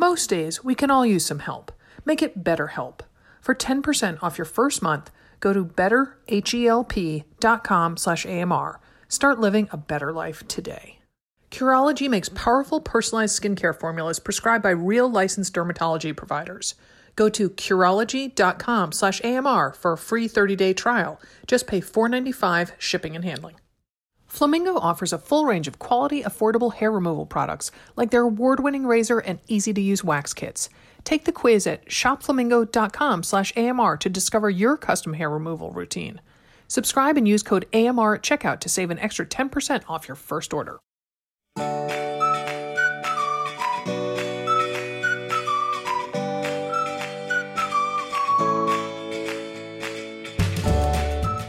Most days, we can all use some help. Make it better help. For 10% off your first month, go to betterhelp.com slash AMR. Start living a better life today. Curology makes powerful personalized skincare formulas prescribed by real licensed dermatology providers. Go to Curology.com slash AMR for a free 30-day trial. Just pay $4.95 shipping and handling. Flamingo offers a full range of quality, affordable hair removal products like their award-winning razor and easy-to-use wax kits. Take the quiz at shopflamingo.com slash AMR to discover your custom hair removal routine. Subscribe and use code AMR at checkout to save an extra 10% off your first order.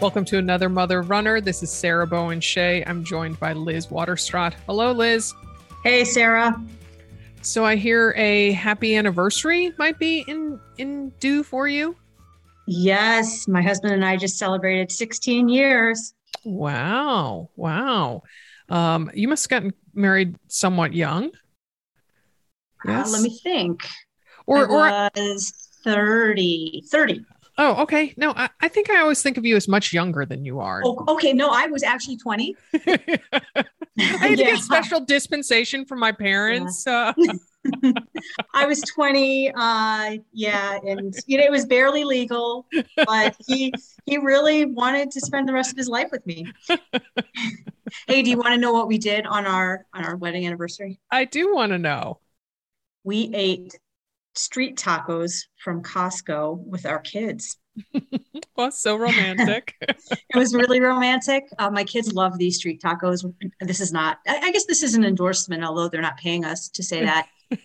Welcome to another Mother Runner. This is Sarah Bowen Shea. I'm joined by Liz Waterstraat. Hello, Liz. Hey, Sarah. So I hear a happy anniversary might be in in due for you. Yes, my husband and I just celebrated 16 years. Wow. Wow. Um, you must have gotten married somewhat young. Yes. Uh, let me think. Or, I was 30. 30. Oh, okay. No, I, I, think I always think of you as much younger than you are. Oh, okay. No, I was actually 20. I had to get special dispensation from my parents. Yeah. Uh. I was 20. Uh, yeah. And, you know, it was barely legal, but he, he really wanted to spend the rest of his life with me. hey, do you want to know what we did on our, on our wedding anniversary? I do want to know. We ate street tacos from Costco with our kids. well, so romantic. it was really romantic. Uh, my kids love these street tacos. This is not, I, I guess this is an endorsement, although they're not paying us to say that.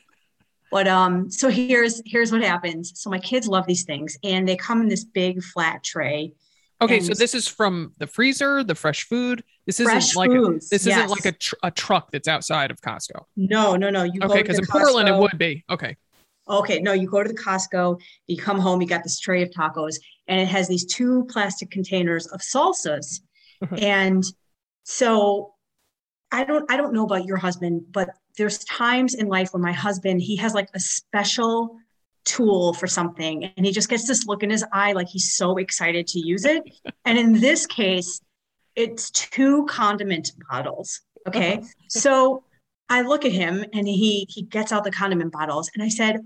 but um, so here's here's what happens. So my kids love these things, and they come in this big flat tray. Okay, so this is from the freezer, the fresh food. This isn't like foods, a, this yes. isn't like a, tr- a truck that's outside of Costco. No, no, no. You okay? Because in Costco, Portland it would be okay. Okay, no, you go to the Costco, you come home, you got this tray of tacos, and it has these two plastic containers of salsas. Mm-hmm. And so I don't I don't know about your husband, but there's times in life where my husband, he has like a special tool for something and he just gets this look in his eye like he's so excited to use it. and in this case, it's two condiment bottles. Okay. Uh-huh. so I look at him and he he gets out the condiment bottles and I said,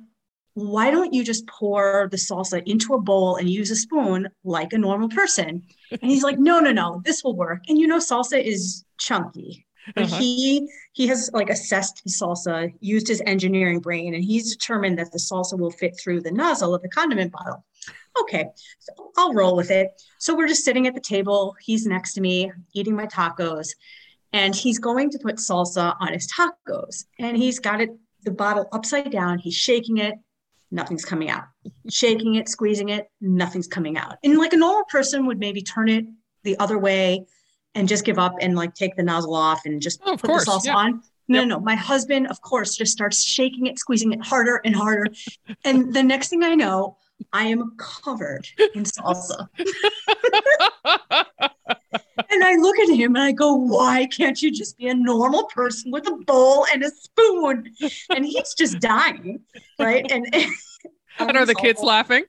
why don't you just pour the salsa into a bowl and use a spoon like a normal person? And he's like, no, no, no, this will work. And you know, salsa is chunky. Uh-huh. He he has like assessed the salsa, used his engineering brain, and he's determined that the salsa will fit through the nozzle of the condiment bottle. Okay, so I'll roll with it. So we're just sitting at the table. He's next to me, eating my tacos, and he's going to put salsa on his tacos. And he's got it the bottle upside down. He's shaking it, nothing's coming out. Shaking it, squeezing it, nothing's coming out. And like a normal person would maybe turn it the other way and just give up and like take the nozzle off and just oh, put course, the salsa yeah. on. No, yep. no, no. My husband, of course, just starts shaking it, squeezing it harder and harder. and the next thing I know, I am covered in salsa. and I look at him and I go, Why can't you just be a normal person with a bowl and a spoon? And he's just dying. Right. And, and are the kids laughing?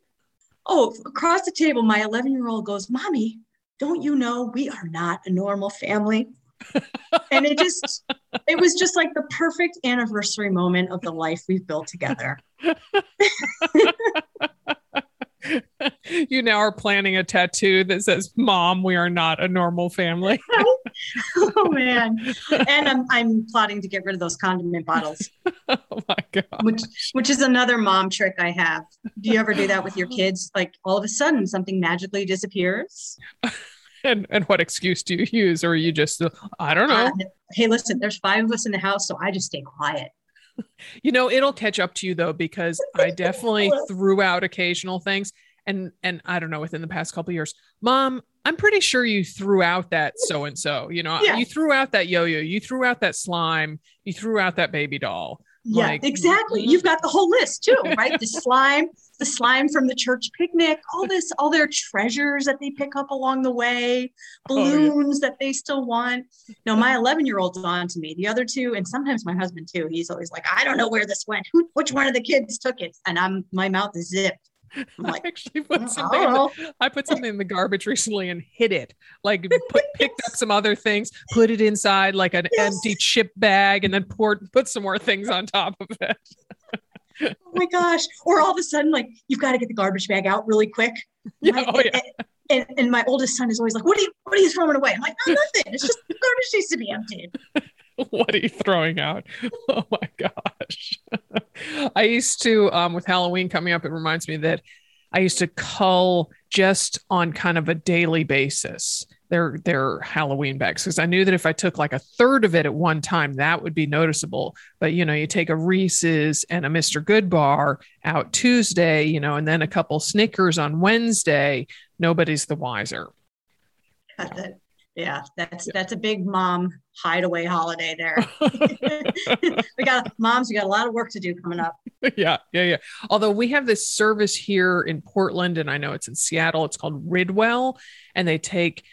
Oh, across the table, my 11 year old goes, Mommy, don't you know we are not a normal family? and it just it was just like the perfect anniversary moment of the life we've built together you now are planning a tattoo that says mom we are not a normal family. Oh man. And i'm i'm plotting to get rid of those condiment bottles. Oh my god. Which which is another mom trick i have. Do you ever do that with your kids? Like all of a sudden something magically disappears? And and what excuse do you use? Or you just i don't know. Uh, hey listen there's five of us in the house so i just stay quiet you know, it'll catch up to you though, because I definitely threw out occasional things. And and I don't know, within the past couple years, mom, I'm pretty sure you threw out that so and so. You know, yeah. you threw out that yo-yo, you threw out that slime, you threw out that baby doll. Yeah, Like, exactly. mhm. You've got the whole list too, right? The slime, the slime from the church picnic, all this, all their treasures that they pick up along the way, Oh, yeah. balloons that they still want. No, my 11 year old's on to me. The other two, and sometimes my husband too, he's always like, I don't know where this went. Who, which one of the kids took it? And I'm, my mouth is zipped. I'm I actually put don't something. in the- I put something in the garbage recently and hid it. Like put picked up some other things, put it inside like an Yes. empty chip bag, and then poured put some more things on top of it. oh my gosh. Or all of a sudden, like, you've got to get the garbage bag out really quick. Yeah, My- oh yeah. And, and my oldest son is always like, "What are you? What are you throwing away?" I'm like, "No, nothing. It's just the garbage needs to be emptied." what are you throwing out? Oh my gosh. I used to, um, with Halloween coming up, it reminds me that I used to cull just on kind of a daily basis their their Halloween bags because I knew that if I took like a third of it at one time, that would be noticeable. But you know, you take a Reese's and a Mr. Goodbar out Tuesday, you know, and then a couple Snickers on Wednesday, nobody's the wiser. That. Yeah, that's that's a big mom hideaway holiday there. we got moms. We got a lot of work to do coming up. yeah, yeah, yeah. Although we have this service here in Portland, and I know it's in Seattle. It's called Ridwell, and they take.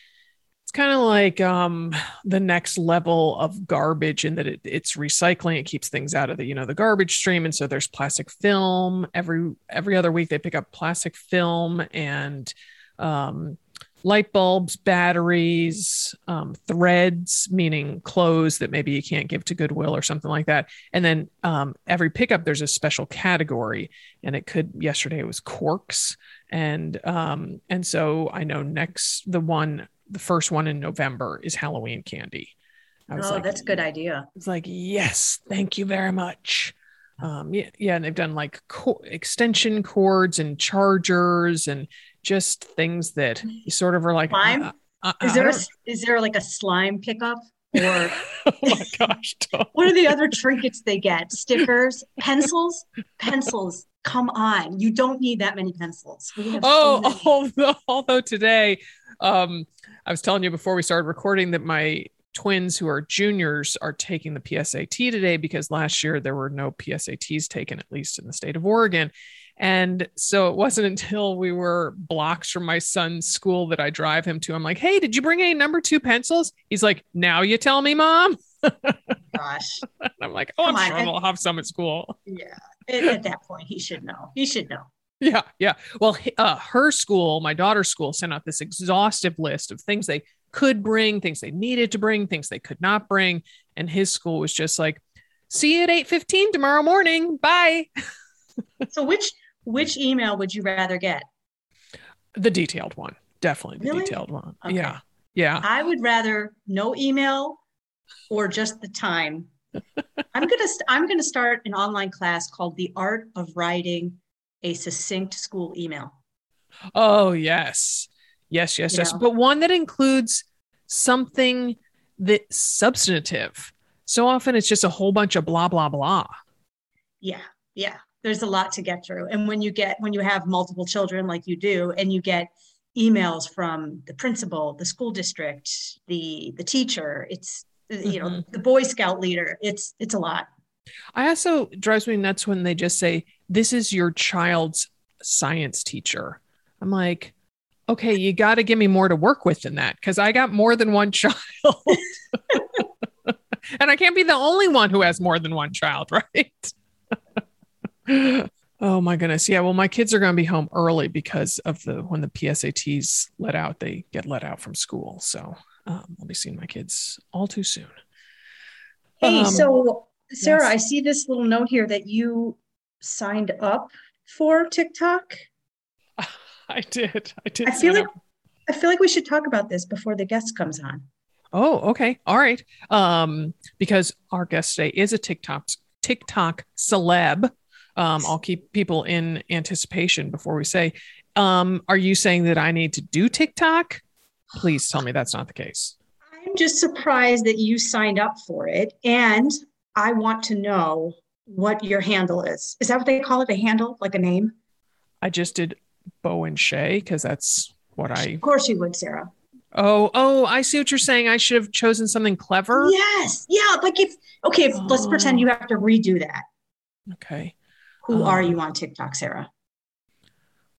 It's kind of like um, the next level of garbage in that it, it's recycling. It keeps things out of the you know the garbage stream, and so there's plastic film every every other week. They pick up plastic film and um, light bulbs, batteries, um, threads, meaning clothes that maybe you can't give to Goodwill or something like that. And then um, every pickup, there's a special category, and it could. Yesterday it was corks, and um, and so I know next the one, the first one in November is Halloween candy. Oh, like, that's a good idea. it's like, yes, thank you very much. Um, yeah, yeah, and they've done like co- extension cords and chargers and just things that you sort of are like, Slime? uh, uh, Is I there a, is there like a slime pickup or oh my gosh, what are the other trinkets they get? Stickers, pencils, pencils. Come on, you don't need that many pencils. Have so Oh, many. although, although today, um, I was telling you before we started recording that my twins who are juniors are taking the PSAT today because last year there were no PSATs taken, at least in the state of Oregon. And so it wasn't until we were blocks from my son's school that I drive him to. I'm like, hey, did you bring any number two pencils? He's like, now you tell me, mom. Gosh, And I'm like, oh, Come I'm on, sure we'll have some at school. yeah. At, at that point, he should know. He should know. Yeah, yeah. Well, uh, her school, my daughter's school, sent out this exhaustive list of things they could bring, things they needed to bring, things they could not bring, and his school was just like, "See you at eight fifteen tomorrow morning. Bye." So which which email would you rather get? The detailed one, definitely the Really? detailed one. Okay. Yeah, yeah. I would rather no email or just the time. I'm gonna st- I'm gonna start an online class called The Art of Writing a Succinct School Email. Oh yes, yes, yes, You yes. know. But one that includes something that's substantive. So often it's just a whole bunch of blah blah blah. Yeah, yeah. There's a lot to get through, and when you get when you have multiple children like you do, and you get emails from the principal, the school district, the the teacher, it's you know Mhm. the Boy Scout leader. It's it's a lot. I also drives me nuts when they just say, This is your child's science teacher. I'm like, okay, you got to give me more to work with than that because I got more than one child. and I can't be the only one who has more than one child, right? Oh my goodness. Yeah. Well, my kids are going to be home early because of the when the PSATs let out, they get let out from school. So um, I'll be seeing my kids all too soon. Hey, Um, so Sarah, yes. I see this little note here that you signed up for TikTok. I did. I did. I feel like up. I feel like we should talk about this before the guest comes on. Oh, okay. All right. Um, because our guest today is a TikTok TikTok celeb. Um, I'll keep people in anticipation before we say, um, are you saying that I need to do TikTok? Please tell me that's not the case. I'm just surprised that you signed up for it, and I want to know what your handle is. Is that what they call it? A handle, like a name? I just did Bowen Shea because that's what I. Of course you would, Sarah. Oh, oh, I see what you're saying. I should have chosen something clever. Yes, yeah. Like if okay, if, let's Oh. pretend you have to redo that. Okay. Who are you on TikTok, Sarah?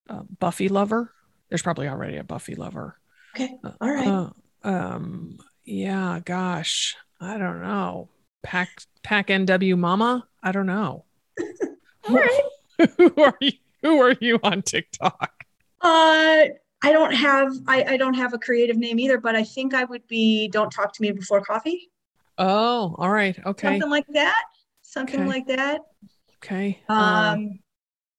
Uh, Buffy lover. There's probably already a Buffy lover. Okay. All right. Uh, um. Yeah. Gosh. I don't know. Pack Pack NW Mama. I don't know. All right. who are you? Who are you on TikTok? Uh, I don't have I, I don't have a creative name either, but I think I would be "Don't talk to me before coffee." Oh, all right. Okay. Something like that. Something Okay. like that. Okay. Um, Uh,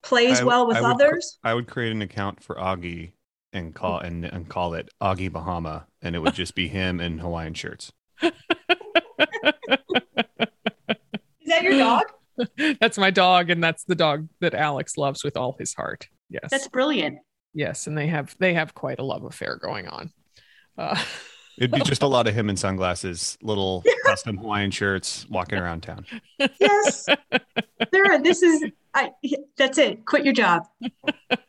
plays I- well with I would others. I would create an account for Augie and call and, and call it Augie Bahama, and it would just be him in Hawaiian shirts. Is that your dog? that's my dog, and that's the dog that Alex loves with all his heart. Yes. That's brilliant. yes, and they have they have quite a love affair going on. Uh, It'd be just a lot of him in sunglasses, little custom Hawaiian shirts, walking around town. Yes, Sarah. This is I. That's it. Quit your job.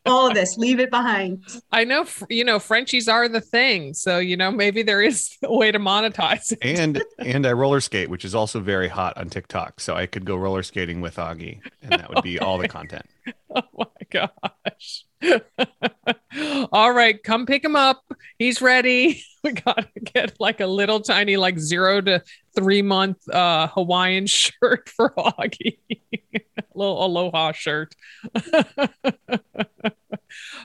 All of this. Leave it behind. I know, you know, Frenchies are the thing, so you know maybe there is a way to monetize it. And and I roller skate, which is also very hot on TikTok. So I could go roller skating with Augie, and that would be all the content. Oh my gosh. All right, come pick him up. He's ready. We gotta get like a little tiny, like zero to three month uh Hawaiian shirt for Augie. little aloha shirt.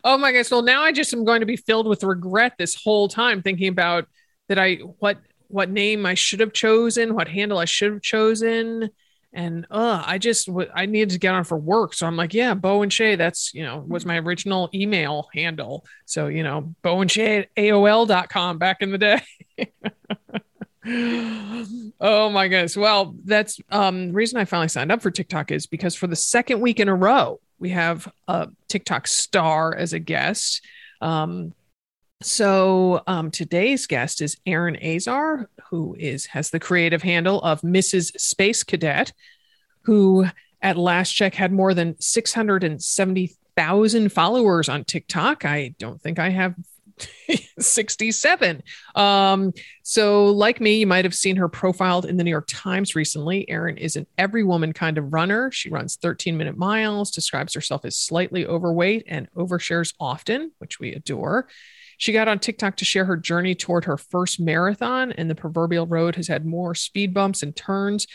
oh my gosh. Well, now I just am going to be filled with regret this whole time thinking about that I what what name I should have chosen, what handle I should have chosen and uh i just w- i needed to get on for work. So i'm like yeah bowen shea that's you know was my original email handle. So you know bowen shea at aol.com back in the day. Oh my goodness. Well that's um the reason i finally signed up for tiktok is because for the second week in a row we have a tiktok star as a guest. Um so um, today's guest is Erin Azar, who is has the creative handle of Mrs. Space Cadet, who at last check had more than six hundred and seventy thousand followers on TikTok. I don't think I have 67. Um, so, like me, you might have seen her profiled in the New York Times recently. Erin is an every woman kind of runner. She runs 13 minute miles, describes herself as slightly overweight, and overshares often, which we adore. She got on TikTok to share her journey toward her first marathon, and the proverbial road has had more speed bumps and turns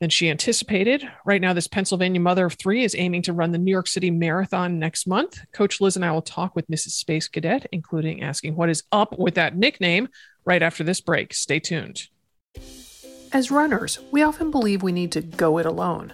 than she anticipated. Right now, this Pennsylvania mother of three is aiming to run the New York City Marathon next month. Coach Liz and I will talk with Mrs. Space Cadet, including asking what is up with that nickname right after this break. Stay tuned. As runners, we often believe we need to go it alone.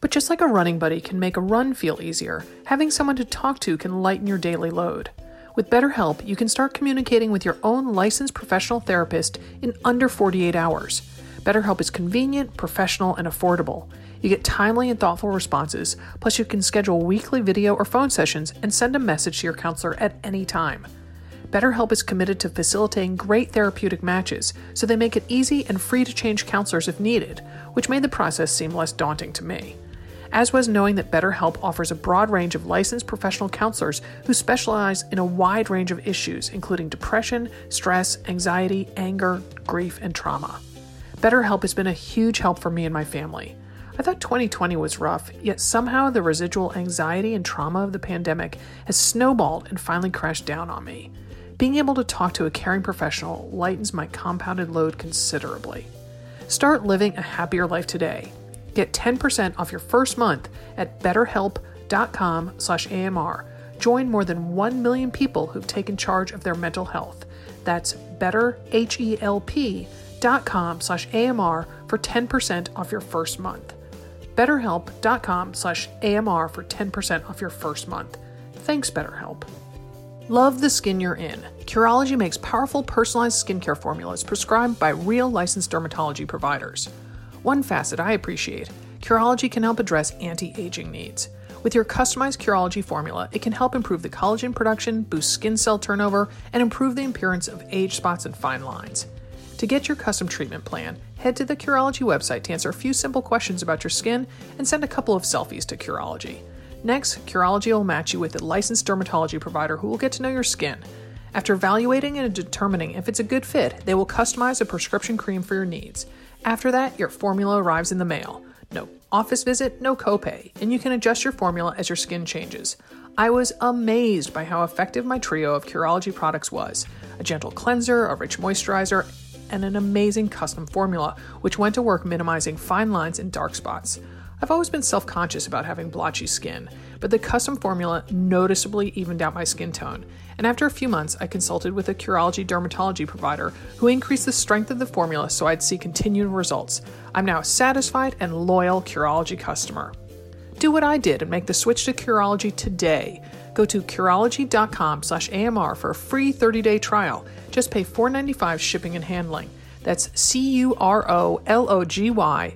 But just like a running buddy can make a run feel easier, having someone to talk to can lighten your daily load. With BetterHelp, you can start communicating with your own licensed professional therapist in under 48 hours. BetterHelp is convenient, professional, and affordable. You get timely and thoughtful responses, plus, you can schedule weekly video or phone sessions and send a message to your counselor at any time. BetterHelp is committed to facilitating great therapeutic matches, so they make it easy and free to change counselors if needed, which made the process seem less daunting to me as was knowing that BetterHelp offers a broad range of licensed professional counselors who specialize in a wide range of issues, including depression, stress, anxiety, anger, grief, and trauma. BetterHelp has been a huge help for me and my family. I thought 2020 was rough, yet somehow the residual anxiety and trauma of the pandemic has snowballed and finally crashed down on me. Being able to talk to a caring professional lightens my compounded load considerably. Start living a happier life today. Get 10% off your first month at betterhelp.com slash AMR. Join more than 1 million people who've taken charge of their mental health. That's betterhelp.com slash AMR for 10% off your first month. betterhelp.com slash AMR for 10% off your first month. Thanks, BetterHelp. Love the skin you're in. Curology makes powerful personalized skincare formulas prescribed by real licensed dermatology providers. One facet I appreciate Curology can help address anti aging needs. With your customized Curology formula, it can help improve the collagen production, boost skin cell turnover, and improve the appearance of age spots and fine lines. To get your custom treatment plan, head to the Curology website to answer a few simple questions about your skin and send a couple of selfies to Curology. Next, Curology will match you with a licensed dermatology provider who will get to know your skin. After evaluating and determining if it's a good fit, they will customize a prescription cream for your needs. After that, your formula arrives in the mail. No Office visit, no copay, and you can adjust your formula as your skin changes. I was amazed by how effective my trio of Curology products was a gentle cleanser, a rich moisturizer, and an amazing custom formula, which went to work minimizing fine lines and dark spots. I've always been self conscious about having blotchy skin, but the custom formula noticeably evened out my skin tone. And after a few months, I consulted with a Curology dermatology provider who increased the strength of the formula so I'd see continued results. I'm now a satisfied and loyal Curology customer. Do what I did and make the switch to Curology today. Go to Curology.com slash AMR for a free 30-day trial. Just pay $4.95 shipping and handling. That's C-U-R-O-L-O-G-Y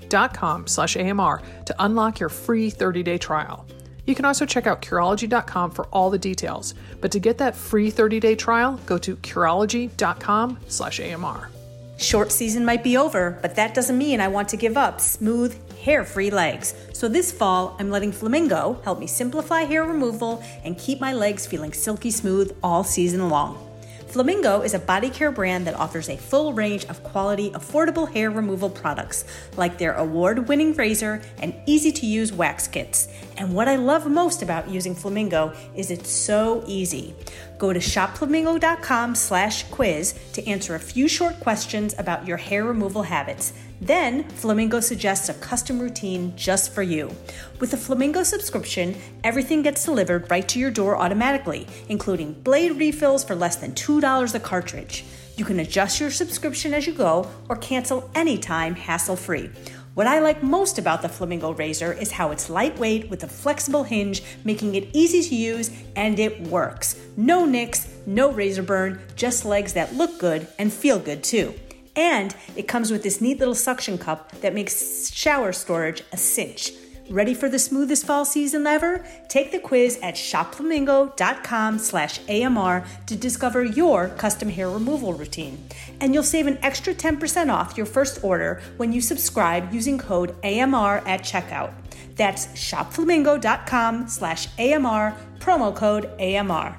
dot com slash AMR to unlock your free 30-day trial. You can also check out Curology.com for all the details. But to get that free 30-day trial, go to Curology.com slash AMR. Short season might be over, but that doesn't mean I want to give up smooth, hair free legs. So this fall, I'm letting Flamingo help me simplify hair removal and keep my legs feeling silky smooth all season long. Flamingo is a body care brand that offers a full range of quality, affordable hair removal products, like their award winning razor and easy to use wax kits. And what I love most about using Flamingo is it's so easy. Go to shopflamingo.com slash quiz to answer a few short questions about your hair removal habits. Then, Flamingo suggests a custom routine just for you. With a Flamingo subscription, everything gets delivered right to your door automatically, including blade refills for less than $2 a cartridge. You can adjust your subscription as you go or cancel anytime hassle free. What I like most about the Flamingo razor is how it's lightweight with a flexible hinge, making it easy to use and it works. No nicks, no razor burn, just legs that look good and feel good too. And it comes with this neat little suction cup that makes shower storage a cinch. Ready for the smoothest fall season ever? Take the quiz at shopflamingo.com slash AMR to discover your custom hair removal routine. And you'll save an extra 10% off your first order when you subscribe using code AMR at checkout. That's shopflamingo.com slash AMR, promo code AMR.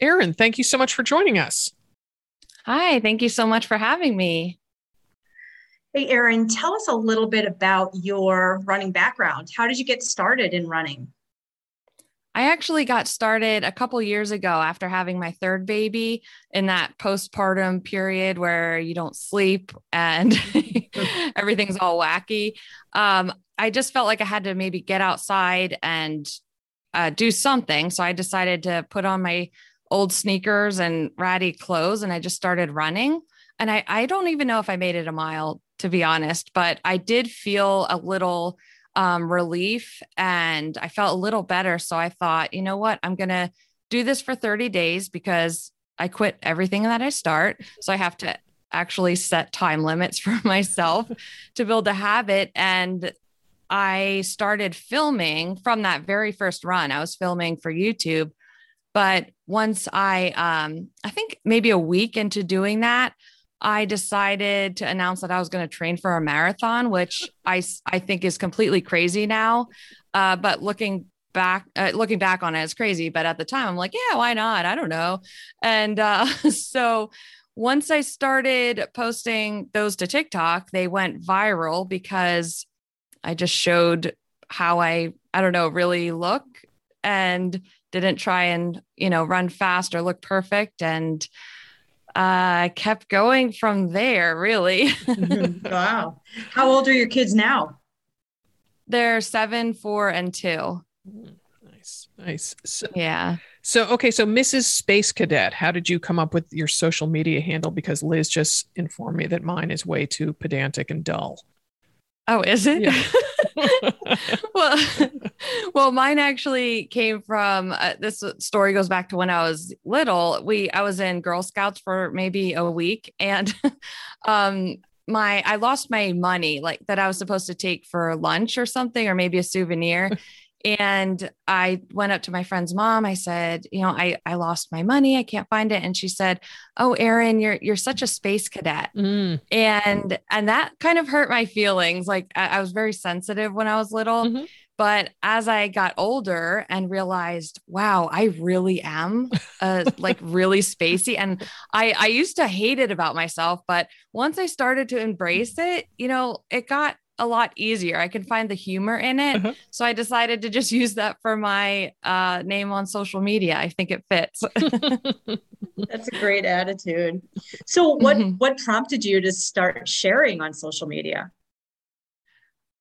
Erin, thank you so much for joining us. Hi, thank you so much for having me. Hey, Erin, tell us a little bit about your running background. How did you get started in running? I actually got started a couple years ago after having my third baby in that postpartum period where you don't sleep and everything's all wacky. Um, I just felt like I had to maybe get outside and uh, do something. So I decided to put on my old sneakers and ratty clothes and I just started running. And I, I don't even know if I made it a mile, to be honest, but I did feel a little um, relief and I felt a little better. So I thought, you know what? I'm going to do this for 30 days because I quit everything that I start. So I have to actually set time limits for myself to build a habit. And I started filming from that very first run. I was filming for YouTube but once I, um, I think maybe a week into doing that, I decided to announce that I was going to train for a marathon, which I, I think is completely crazy now. Uh, but looking back, uh, looking back on it, it's crazy. But at the time, I'm like, yeah, why not? I don't know. And uh, so once I started posting those to TikTok, they went viral because I just showed how I, I don't know, really look. And didn't try and you know run fast or look perfect. And uh kept going from there really. Wow. How old are your kids now? They're seven four and two. Nice nice. So, yeah. so okay so mrs space cadet how did you come up with your social media handle? Because liz just informed me that mine is way too pedantic and dull oh is it yeah. well, well, mine actually came from uh, this story goes back to when I was little. We I was in Girl Scouts for maybe a week, and um, my I lost my money like that I was supposed to take for lunch or something, or maybe a souvenir. And I went up to my friend's mom. I said, you know, I, I lost my money. I can't find it. And she said, Oh, Erin, you're you're such a space cadet. Mm. And and that kind of hurt my feelings. Like I, I was very sensitive when I was little. Mm-hmm. But as I got older and realized, wow, I really am uh, like really spacey. And I, I used to hate it about myself. But once I started to embrace it, you know, it got a lot easier. I can find the humor in it. Uh-huh. So I decided to just use that for my uh, name on social media. I think it fits. That's a great attitude. So what mm-hmm. what prompted you to start sharing on social media?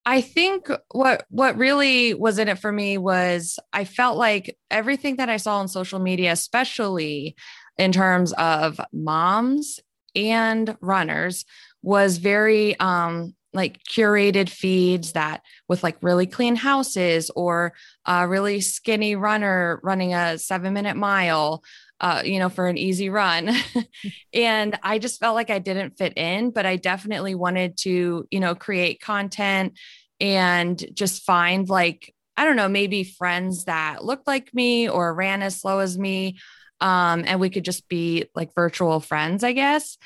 I think what what really was in it for me was I felt like everything that I saw on social media, especially in terms of moms and runners, was very um like curated feeds that with like really clean houses or a really skinny runner running a seven minute mile uh, you know, for an easy run. and I just felt like I didn't fit in, but I definitely wanted to, you know, create content and just find like, I don't know, maybe friends that looked like me or ran as slow as me. Um, and we could just be like virtual friends, I guess.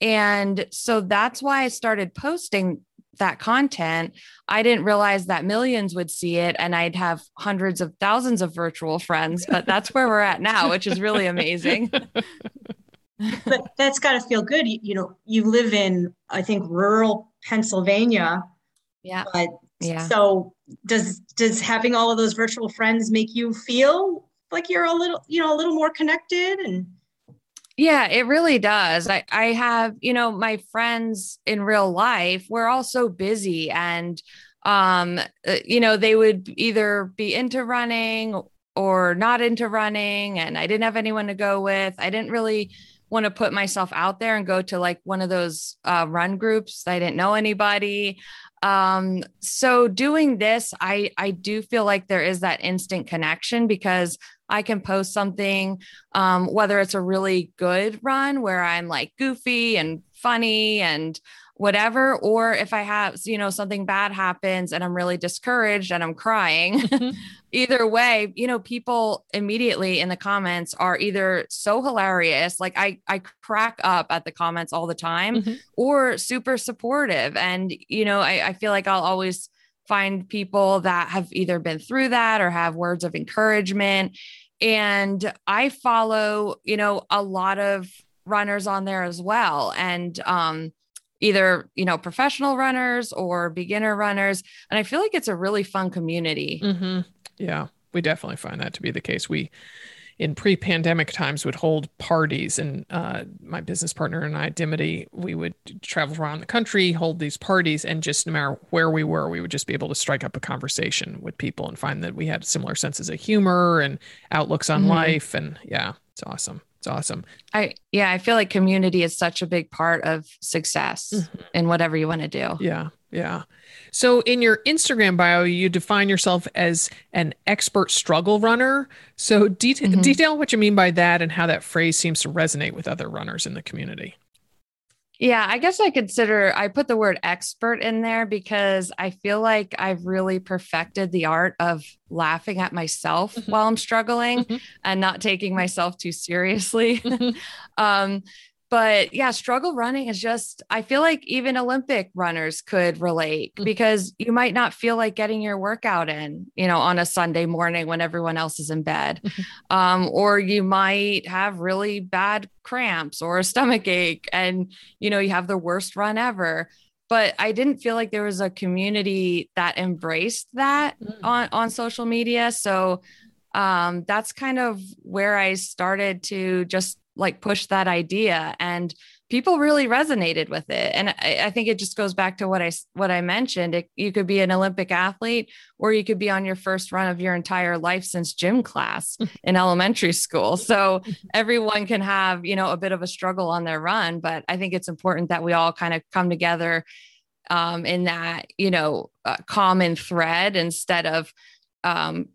And so that's why I started posting that content, I didn't realize that millions would see it and I'd have hundreds of thousands of virtual friends. But that's where we're at now, which is really amazing. but that's got to feel good. You, you, know, you live in, I think, rural Pennsylvania. Yeah. But yeah. So does does having all of those virtual friends make you feel like you're a little, you know, a little more connected and yeah, it really does. I, I have, you know, my friends in real life, we're all so busy and, um, uh, you know, they would either be into running or not into running. And I didn't have anyone to go with. I didn't really want to put myself out there and go to like one of those uh, run groups. I didn't know anybody. Um, so doing this, I, I do feel like there is that instant connection because I can post something, um, whether it's a really good run where I'm like goofy and funny and whatever, or if I have, you know, something bad happens and I'm really discouraged and I'm crying. Mm-hmm. either way, you know, people immediately in the comments are either so hilarious, like I I crack up at the comments all the time, mm-hmm. or super supportive. And, you know, I, I feel like I'll always find people that have either been through that or have words of encouragement and I follow, you know, a lot of runners on there as well. And um, either, you know, professional runners or beginner runners. And I feel like it's a really fun community. Mm-hmm. Yeah, we definitely find that to be the case. We, in pre-pandemic times would hold parties. And uh, my business partner and i dimity we would travel around the country hold these parties and just no matter where we were we would just be able to strike up a conversation with people and find that we had similar senses of humor and outlooks on mm-hmm. life. And yeah it's awesome. It's awesome. I yeah i feel like community is such a big part of success mm-hmm. in whatever you want to do. Yeah yeah so in your Instagram bio, you define yourself as an expert struggle runner. So de- mm-hmm. detail what you mean by that and how that phrase seems to resonate with other runners in the community. Yeah, I guess I consider I put the word expert in there because I feel like I've really perfected the art of laughing at myself mm-hmm. while I'm struggling mm-hmm. and not taking myself too seriously. Mm-hmm. um, but yeah, struggle running is just, I feel like even Olympic runners could relate mm-hmm. because you might not feel like getting your workout in, you know, on a Sunday morning when everyone else is in bed. Mm-hmm. Um, or you might have really bad cramps or a stomach ache and, you know, you have the worst run ever. But I didn't feel like there was a community that embraced that mm-hmm. on, on social media. So um, that's kind of where I started to just like push that idea and people really resonated with it. And I, I, think it just goes back to what i what i mentioned. It, you could be an olympic athlete or you could be on your first run of your entire life since gym class in elementary school. So everyone can have you know a bit of a struggle on their run but i think it's important that we all kind of come together um, in that you know uh, common thread instead of um,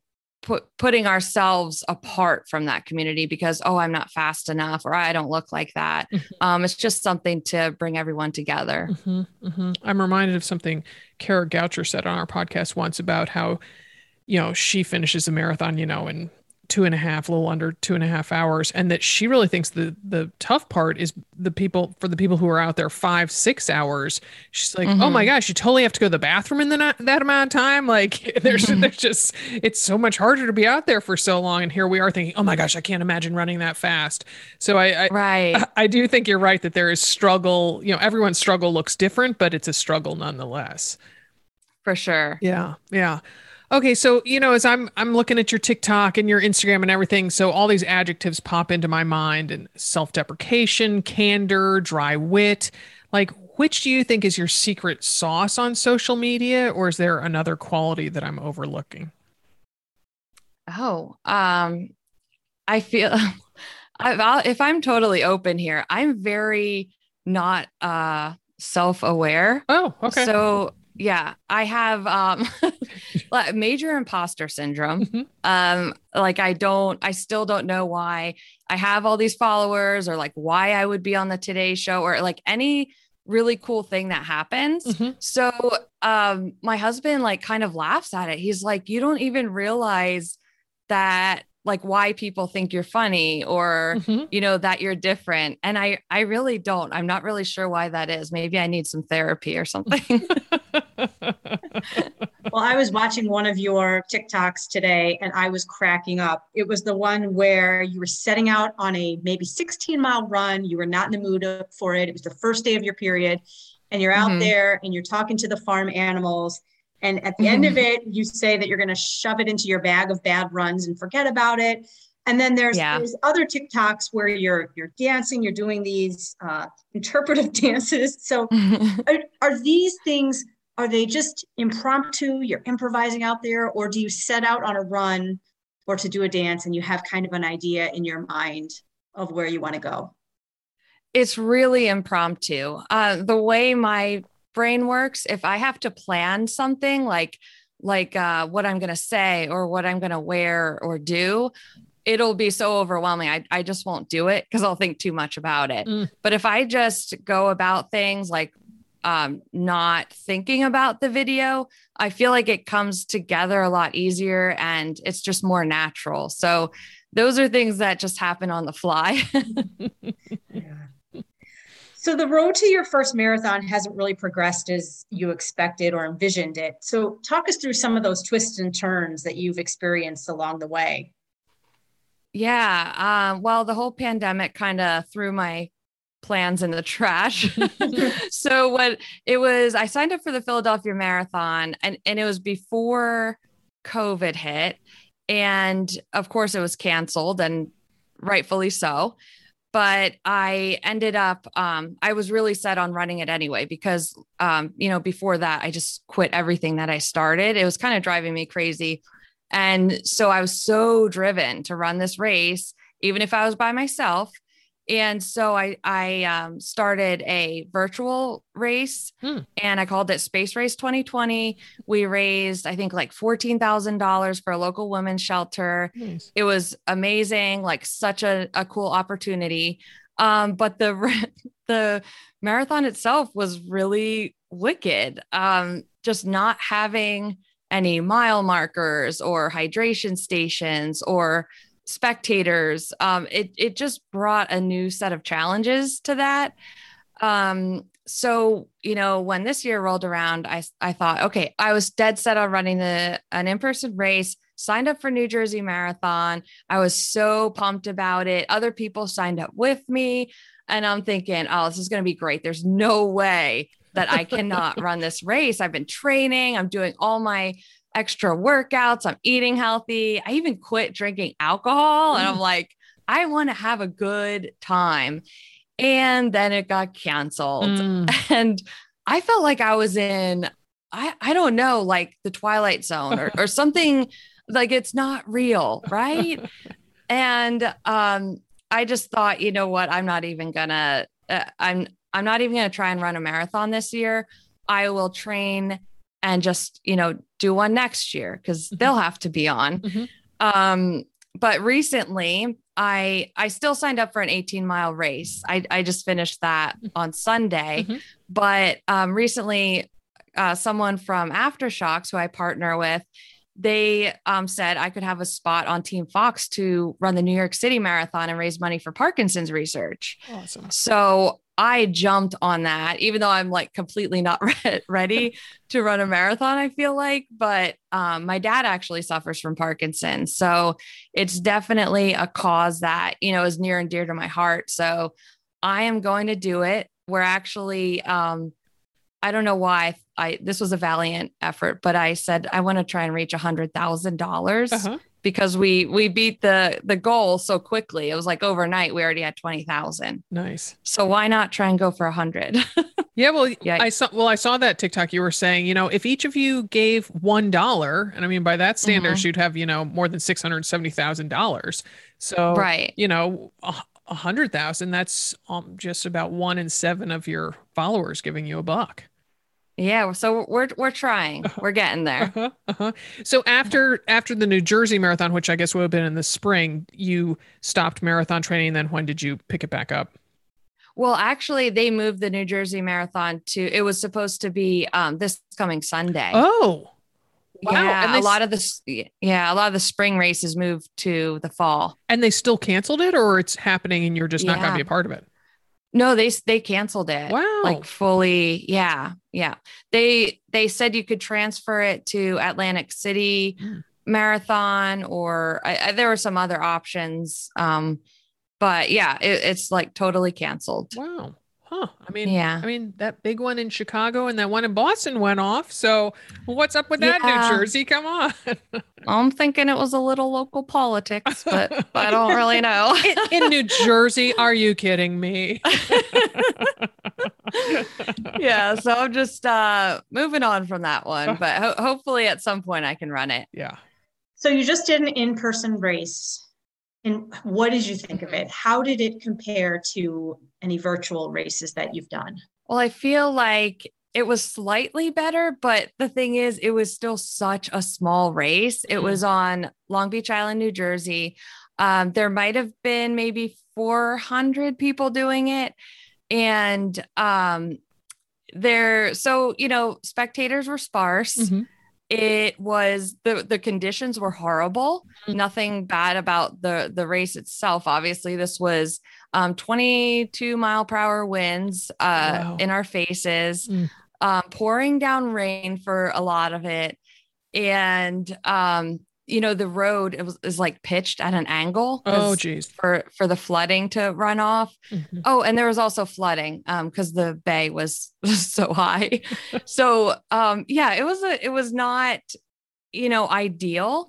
put, putting ourselves apart from that community because oh i'm not fast enough or i don't look like that mm-hmm. um, it's just something to bring everyone together mm-hmm, mm-hmm. i'm reminded of something kara goucher said on our podcast once about how you know, she finishes a marathon, you know, in two and a half, a little under two and a half hours, and that she really thinks the the tough part is the people for the people who are out there five, six hours. She's like, Mm-hmm. oh my gosh, you totally have to go to the bathroom in the, that amount of time. Like, there's Mm-hmm. there's just it's so much harder to be out there for so long, and here we are thinking, oh my gosh, I can't imagine running that fast. So I, I Right. I do think you're right that there is struggle. You know, everyone's struggle looks different, but it's a struggle nonetheless. For sure. Yeah, yeah. Okay, so you know, as I'm I'm looking at your TikTok and your Instagram and everything, so all these adjectives pop into my mind and self-deprecation, candor, dry wit. Like, which do you think is your secret sauce on social media, or is there another quality that I'm overlooking? Oh, um, I feel if I'm totally open here, I'm very not uh self-aware. Oh, okay. So yeah, I have um major imposter syndrome. Mhm. Um, like I don't, I still don't know why I have all these followers or like why I would be on the Today Show or like any really cool thing that happens. Mhm. So um my husband like kind of laughs at it. He's like, you don't even realize that like why people think you're funny or Mhm. you know that you're different and i i really don't i'm not really sure why that is maybe i need some therapy or something Well, I was watching one of your TikToks today and I was cracking up. It was the one where you were setting out on a maybe 16 mile run. You were not in the mood for it. It was the first day of your period and you're out Mhm. there and you're talking to the farm animals. And at the end of it, you say that you're going to shove it into your bag of bad runs and forget about it. And then there's, Yeah. there's other TikToks where you're you're dancing, you're doing these uh, interpretive dances. So are, are these things are they just impromptu you're improvising out there or do you set out on a run or to do a dance and you have kind of an idea in your mind of where you want to go it's really impromptu. Uh, the way my brain works, if I have to plan something like like uh, what I'm going to say or what I'm going to wear or do, it'll be so overwhelming. I, I just won't do it because I'll think too much about it. Mm. But if I just go about things like um, not thinking about the video, I feel like it comes together a lot easier and it's just more natural. So those are things that just happen on the fly. so the road to your first marathon hasn't really progressed as you expected or envisioned it so talk us through some of those twists and turns that you've experienced along the way Yeah. Um, well, the whole pandemic kind of threw my plans in the trash. so what it was, I signed up for the Philadelphia Marathon and, and it was before COVID hit. And of course it was canceled and rightfully so. But I ended up, um, I was really set on running it anyway, because, um, you know, before that, I just quit everything that I started. It was kind of driving me crazy. And so I was so driven to run this race, even if I was by myself. And so I I um, started a virtual race, Hmm. and I called it Space Race 2020. We raised I think like fourteen thousand dollars for a local women's shelter. Nice. It was amazing, like such a, a cool opportunity. Um, but the the marathon itself was really wicked. Um, just not having any mile markers or hydration stations or spectators. Um, it it just brought a new set of challenges to that. Um, so you know, when this year rolled around, I I thought, okay, I was dead set on running the an in person race. Signed up for New Jersey Marathon. I was so pumped about it. Other people signed up with me, and I'm thinking, oh, this is going to be great. There's no way that I cannot run this race. I've been training. I'm doing all my extra workouts. I'm eating healthy. I even quit drinking alcohol. And I'm like, I want to have a good time. And then it got canceled. Mm. And I felt like I was in, I, I don't know, like the Twilight Zone or, or something like it's not real. Right. and um, I just thought, you know what? I'm not even gonna, uh, I'm, I'm not even gonna try and run a marathon this year. I will train and just you know do one next year because Mhm. they'll have to be on Mhm. um but recently i i still signed up for an 18 mile race i i just finished that on sunday Mhm. but um recently uh someone from AfterShokz who i partner with they um, said I could have a spot on Team Fox to run the New York City Marathon and raise money for Parkinson's research. Awesome. So I jumped on that, even though I'm like completely not re- ready to run a marathon, I feel like. But um, my dad actually suffers from Parkinson's. So it's definitely a cause that, you know, is near and dear to my heart. So I am going to do it. We're actually, um, I don't know why I, this was a valiant effort, but I said, I want to try and reach a hundred thousand dollars Uh-huh. Because we, we beat the, the goal so quickly. It was like overnight, we already had 20,000. Nice. So why not try and go for a hundred? Yeah, well, Yeah. I saw. Well, I saw that TikTok. You were saying, you know, if each of you gave one dollar, and I mean by that standards, Mm-hmm. you'd have, you know, more than six hundred seventy thousand dollars. So, right. you know, a hundred thousand. That's um, just about one in seven of your followers giving you a buck. Yeah. So we're, we're trying, we're getting there. Uh-huh, uh-huh. So after after the New Jersey Marathon, which I guess would have been in the spring, you stopped marathon training. Then when did you pick it back up? Well, actually they moved the New Jersey marathon to, it was supposed to be um, this coming Sunday. Oh, wow. Yeah. And they a lot of the, yeah, a lot of the spring races moved to the fall. and they still canceled it, or it's happening and you're just not going to be a part of it. No, they, they canceled it. Wow. Like fully. Yeah. Yeah. They, they said you could transfer it to Atlantic City Mm. marathon or I, I, there were some other options. Um, but yeah, it, it's like totally canceled. Wow. Huh. I mean, Yeah. I mean, that big one in Chicago and that one in Boston went off. So what's up with that, Yeah. New Jersey? Come on. I'm thinking it was a little local politics, but I don't really know. in, in New Jersey, are you kidding me? yeah, so I'm just uh moving on from that one, but ho- hopefully at some point I can run it. yeah. So you just did an in-person race. And what did you think of it? How did it compare to any virtual races that you've done? Well, I feel like it was slightly better, but the thing is, it was still such a small race. It Mhm. was on Long Beach Island, New Jersey. Um, there might have been maybe 400 people doing it. And um, there, so, you know, spectators were sparse. Mhm. It was the the conditions were horrible. Mhm. Nothing bad about the the race itself. Obviously, this was um 22 mile per hour winds uh Wow. in our faces, Mm. um, pouring down rain for a lot of it, and um, you know, the road it was is like pitched at an angle. Oh, geez. For for the flooding to run off. Mhm. Oh, and there was also flooding um because the bay was, was so high. so um yeah, it was a it was not you know ideal,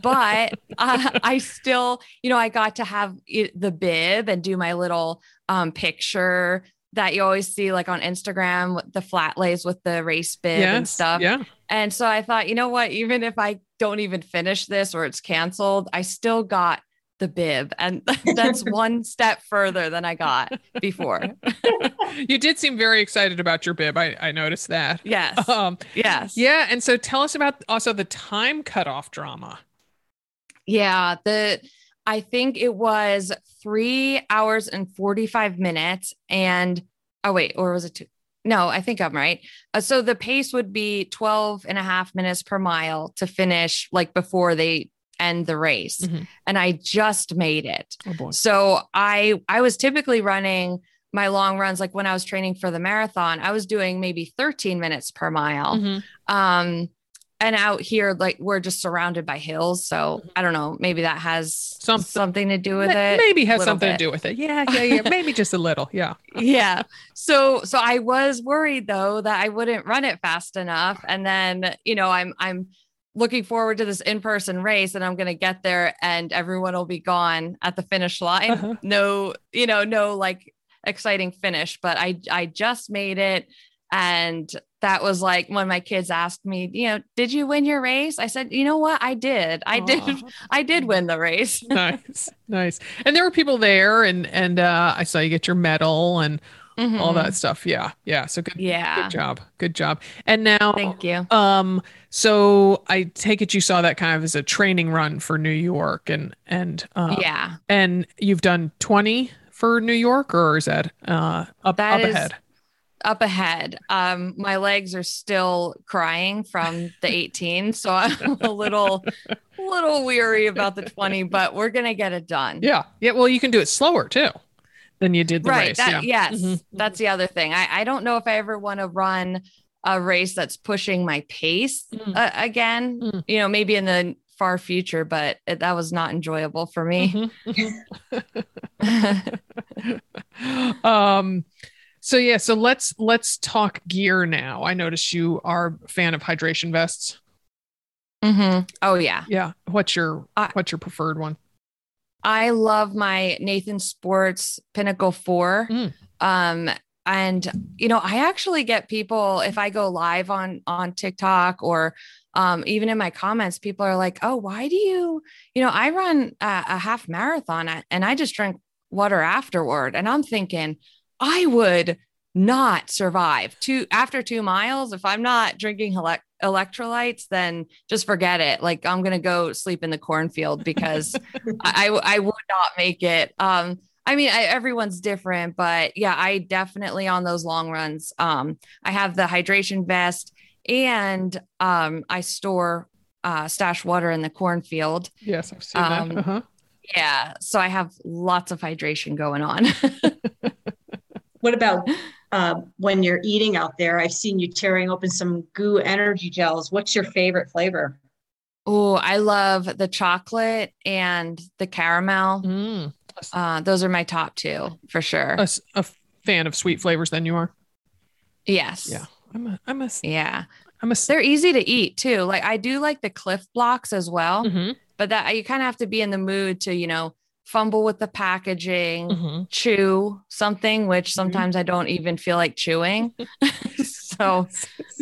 but uh, I still you know I got to have it, the bib and do my little um picture that you always see like on Instagram with the flat lays with the race bib and stuff. Yeah. And so I thought, you know what, even if I don't even finish this or it's canceled, I still got the bib. And that's one step further than I got before. You did seem very excited about your bib. I, I noticed that. Yes. Um, Yes. yeah. And so tell us about also the time cutoff drama. Yeah. The I think it was three hours and 45 minutes. And oh, wait, or was it two? No, I think I'm right. Uh, so the pace would be 12 and a half minutes per mile to finish like before they end the race. Mhm. And I just made it. Oh. So I I was typically running my long runs like when I was training for the marathon, I was doing maybe 13 minutes per mile. Mhm. Um and out here like we're just surrounded by hills, so I don't know, maybe that has Something- something to do with Ma- it. Maybe has something bit. to do with it. Yeah. Yeah. Yeah. Maybe just a little. Yeah. yeah. So so I was worried though that I wouldn't run it fast enough and then, you know, I'm I'm looking forward to this in-person race and I'm going to get there and everyone will be gone at the finish line. Uh-huh. No, you know, no like exciting finish, but I I just made it and that was like when my kids asked me, you know, did you win your race? I said, you know what? I did. I did. I did win the race. nice. Nice. And there were people there and and uh I saw you get your medal and all Mhm. that stuff. Yeah. Yeah. So good. Yeah. Good job. Good job. And now Thank you. um so I take it you saw that kind of as a training run for New York and and uh yeah. and you've done 20 for New York or is that uh up, That up is- ahead? Up ahead. Um, my legs are still crying from the 18, so I'm a little, little weary about the 20, but we're gonna get it done. Yeah. Yeah. Well, you can do it slower too than you did the right. race. That, yeah. Yes, Mhm. that's the other thing. I, I don't know if I ever want to run a race that's pushing my pace Mm. uh, again. Mm. You know, maybe in the far future, but it, that was not enjoyable for me. Mhm, mhm. um so yeah so let's let's talk gear now i notice you are a fan of hydration vests Mm-hmm. Oh yeah. yeah what's your what's your preferred one I love my Nathan Sports Pinnacle 4. Mm. Um and you know, I actually get people if I go live on on TikTok or um even in my comments people are like, "Oh, why do you, you know, I run a, a half marathon and I just drink water afterward." And I'm thinking, I would not survive two after 2 miles if I'm not drinking elec electrolytes then just forget it like i'm gonna go sleep in the cornfield because I, I I would not make it. Um, I mean, I, everyone's different, but yeah, I definitely on those long runs. Um, I have the hydration vest, and um, I store uh, stash water in the cornfield. yes i've seen Um, that uh-huh. Yeah, so I have lots of hydration going on. What about uh, when you're eating out there? I've seen you tearing open some GU energy gels. What's your favorite flavor? oh, I love the chocolate and the caramel. Mm. Uh, those are my top two for sure. A fan of sweet flavors than you are yes. yeah i'm a i'm a Yeah. i'm a. They're easy to eat too. Like I do like the Clif Bloks as well. Mhm, but that you kind of have to be in the mood to you know fumble with the packaging mhm. chew something which sometimes i don't even feel like chewing so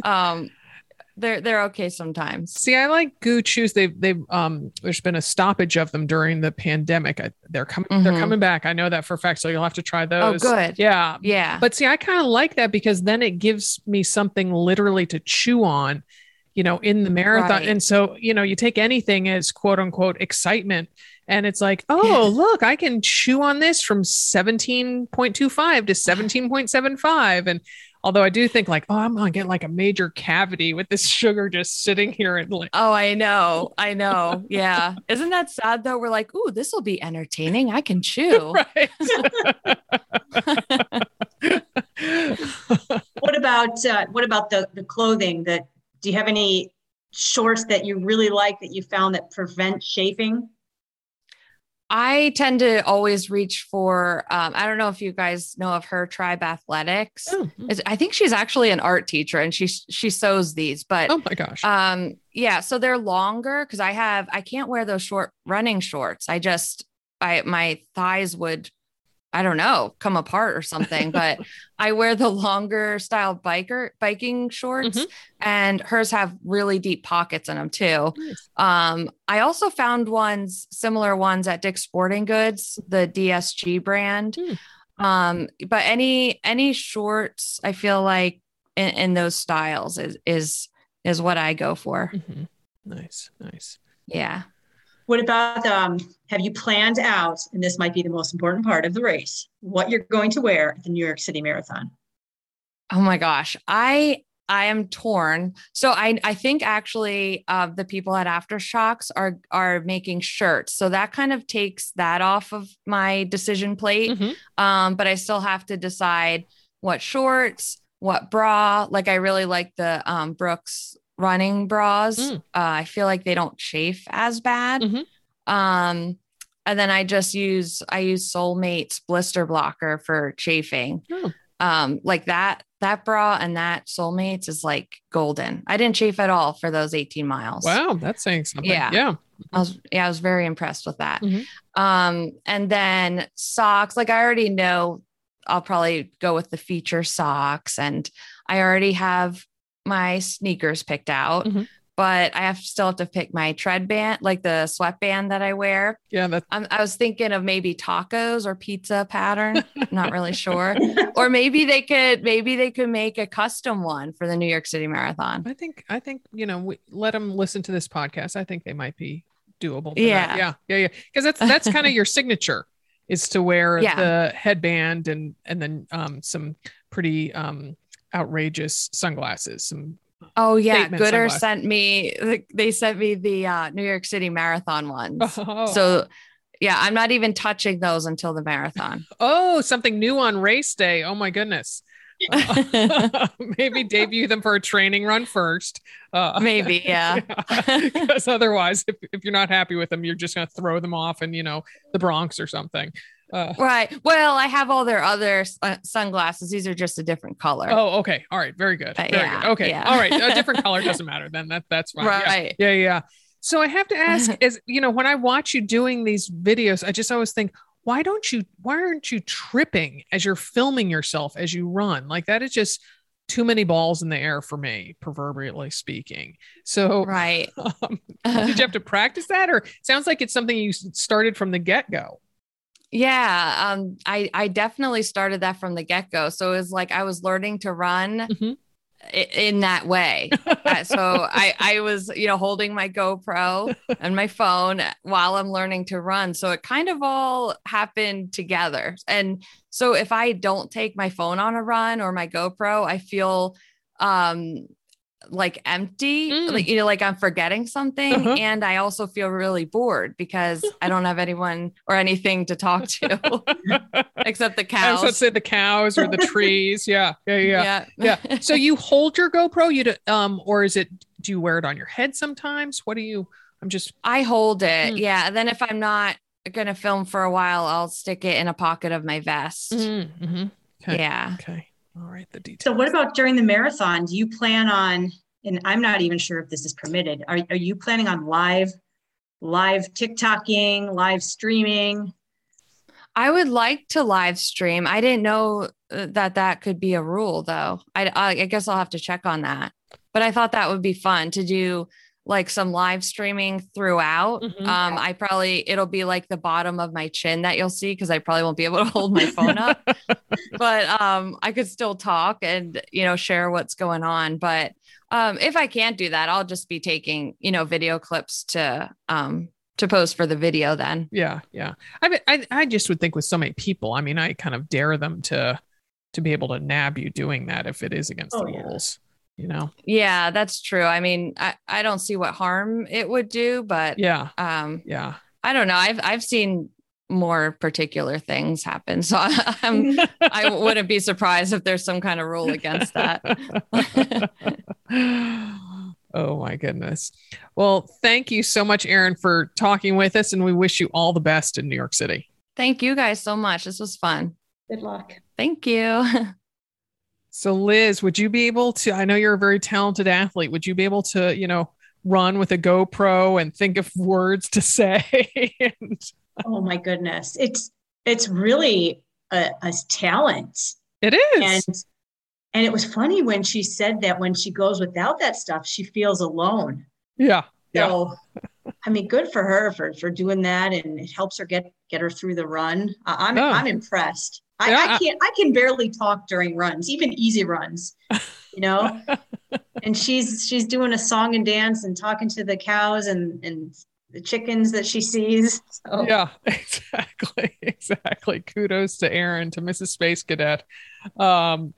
um they're they're okay sometimes See, I like GU chews. They've they've um there's been a stoppage of them during the pandemic. I, they're coming they're Mhm. coming back. I know that for a fact. So you'll have to try those. oh those. good Yeah. yeah But see, I kind of like that because then it gives me something literally to chew on, you know, in the marathon. Right. And so, you know, you take anything as quote unquote excitement and it's like, oh, look, I can chew on this from 17.25 to 17.75. And although I do think like, oh, I'm going to get like a major cavity with this sugar just sitting here and like, oh i know i know yeah isn't that sad though we're like ooh this will be entertaining i can chew right. What about uh, what about the the clothing? That do you have any shorts that you really like that you found that prevent chafing? I tend to always reach for. Um, I don't know if you guys know of her Tribe Athletics. oh, I think she's actually an art teacher and she she sews these, but oh my gosh. um yeah, so they're longer because I have I can't wear those short running shorts. I just I my thighs would I don't know come apart or something, but I wear the longer style biker biking shorts Mhm. and hers have really deep pockets in them too. Nice. Um, I also found ones similar ones at Dick's Sporting Goods, the DSG brand. Hmm. Um, but any any shorts, I feel like in, in those styles is is is what I go for. Mhm. Nice, nice. Yeah. What about um, have you planned out, and this might be the most important part of the race, what you're going to wear at the New York City Marathon? Oh my gosh. I I am torn. So I I think actually uh, the people at AfterShokz are are making shirts. So that kind of takes that off of my decision plate. Mhm. Um, but I still have to decide what shorts, what bra. Like I really like the um, Brooks running bras. Mm. Uh, I feel like they don't chafe as bad. Mhm. Um, and then I just use I use Soulmates blister blocker for chafing. Oh. Um, like that that bra and that Soulmates is like golden. I didn't chafe at all for those 18 miles. Wow, that's saying something. Yeah. Yeah. I was yeah, I was very impressed with that. Mhm. Um, and then socks, like I already know I'll probably go with the Feetures socks, and I already have my sneakers picked out, Mhm. but I have still have to pick my tread band, like the sweatband that I wear. Yeah, that I'm, I was thinking of maybe tacos or pizza pattern. Not really sure. Or maybe they could maybe they could make a custom one for the New York City Marathon. I think I think you know we let them listen to this podcast. I think they might be doable. for that. Yeah. yeah, yeah, yeah. Because that's that's kind of your signature is to wear Yeah. the headband and and then um some pretty um outrageous sunglasses. Some Oh yeah, Goodr sunglasses. sent me. They sent me the uh, New York City Marathon ones. oh, So yeah, I'm not even touching those until the marathon. oh, something new on race day. Oh my goodness. Maybe debut them for a training run first. Uh, Maybe, yeah. Because otherwise, if, if you're not happy with them, you're just going to throw them off in, you know, the Bronx or something. Uh, Right. Well, I have all their other uh, sunglasses. These are just a different color. oh, okay. All right. Very good. Uh, Very yeah, good. Okay. yeah. All right. A different color doesn't matter then. That that's fine. Right. Yeah. Yeah. So I have to ask is, you know, when I watch you doing these videos, I just always think, why don't you, why aren't you tripping as you're filming yourself as you run? Like that is just too many balls in the air for me, proverbially speaking. So Right. um, did you have to practice that or sounds like it's something you started from the get go? Yeah, um, I I definitely started that from the get go. So it was like I was learning to run Mhm. i- in that way. Uh, so I I was you know holding my GoPro and my phone while I'm learning to run. So it kind of all happened together. And so if I don't take my phone on a run or my GoPro, I feel um like empty Mm. like you know like i'm forgetting something Uh-huh. and i also feel really bored because i don't have anyone or anything to talk to except the cows to say the cows or the trees. Yeah. Yeah. Yeah. yeah yeah. So you hold your GoPro, you do, um, or is it? Do you wear it on your head sometimes? What do you? I'm just. i hold it Mm. yeah and then if i'm not gonna film for a while i'll stick it in a pocket of my vest Mhm. Okay. yeah Okay. All right. The details. So what about during the marathon? Do you plan on, and I'm not even sure if this is permitted, are, are you planning on live, live TikToking, live streaming? i would like to live stream i didn't know uh, that that could be a rule though i i I guess i'll have to check on that but i thought that would be fun to do like some live streaming throughout Mhm. um i probably it'll be like the bottom of my chin that you'll see because i probably won't be able to hold my phone up but um i could still talk and you know share what's going on but um if i can't do that i'll just be taking you know video clips to um to post for the video then Yeah. Yeah. I mean, I I just would think with so many people. I mean, I kind of dare them to to be able to nab you doing that if it is against Oh, the yeah. Rules. You know. yeah that's true i mean i i don't see what harm it would do but Yeah. um Yeah. i don't know i've i've seen more particular things happen so i'm i wouldn't be surprised if there's some kind of rule against that oh my goodness. Well, thank you so much, Aaron, for talking with us, and we wish you all the best in New York City. thank you guys so much this was fun Good luck. thank you So, Liz, would you be able to? I know you're a very talented athlete. Would you be able to, you know, run with a GoPro and think of words to say? And- Oh my goodness. It's, it's really a, a talent. it is. And, and it was funny when she said that when she goes without that stuff, she feels alone. yeah. Yeah. So, I mean, good for her for for doing that, and it helps her get get her through the run. I'm Yeah. I'm impressed. I, Yeah. I can't I can barely talk during runs, even easy runs, you know. and she's she's doing a song and dance and talking to the cows and and the chickens that she sees. So, Yeah, exactly. Exactly. Kudos to Aaron, to Mrs. Space Cadet. Um,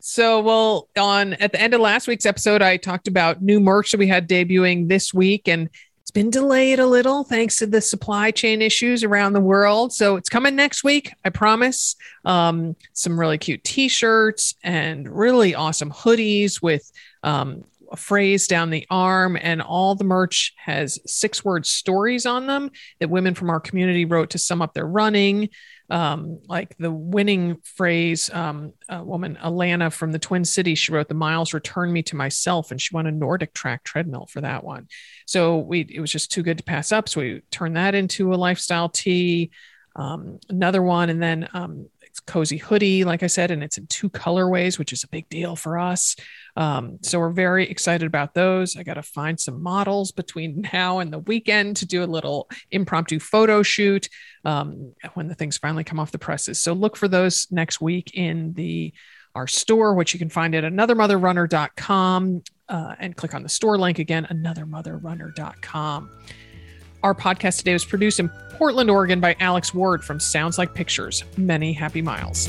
so well, on at the end of last week's episode, I talked about new merch that we had debuting this week, and been delayed a little thanks to the supply chain issues around the world. So it's coming next week, I promise. Um, some really cute t-shirts and really awesome hoodies with um, a phrase down the arm, and all the merch has six word stories on them that women from our community wrote to sum up their running. Um, like the winning phrase, um, a woman, Alana from the Twin Cities, she wrote, The miles return me to myself. And she won a NordicTrack treadmill for that one. So we, it was just too good to pass up. So we turned that into a lifestyle tee. Um, another one, and then um, it's cozy hoodie, like I said, and it's in two colorways, which is a big deal for us. Um, so we're very excited about those. I got to find some models between now and the weekend to do a little impromptu photo shoot um, when the things finally come off the presses. So look for those next week in the our store, which you can find at anothermotherrunner.com uh, and click on the store link again, anothermotherrunner.com. Our podcast today was produced in Portland, Oregon by Alex Ward from Sounds Like Pictures. Many happy miles.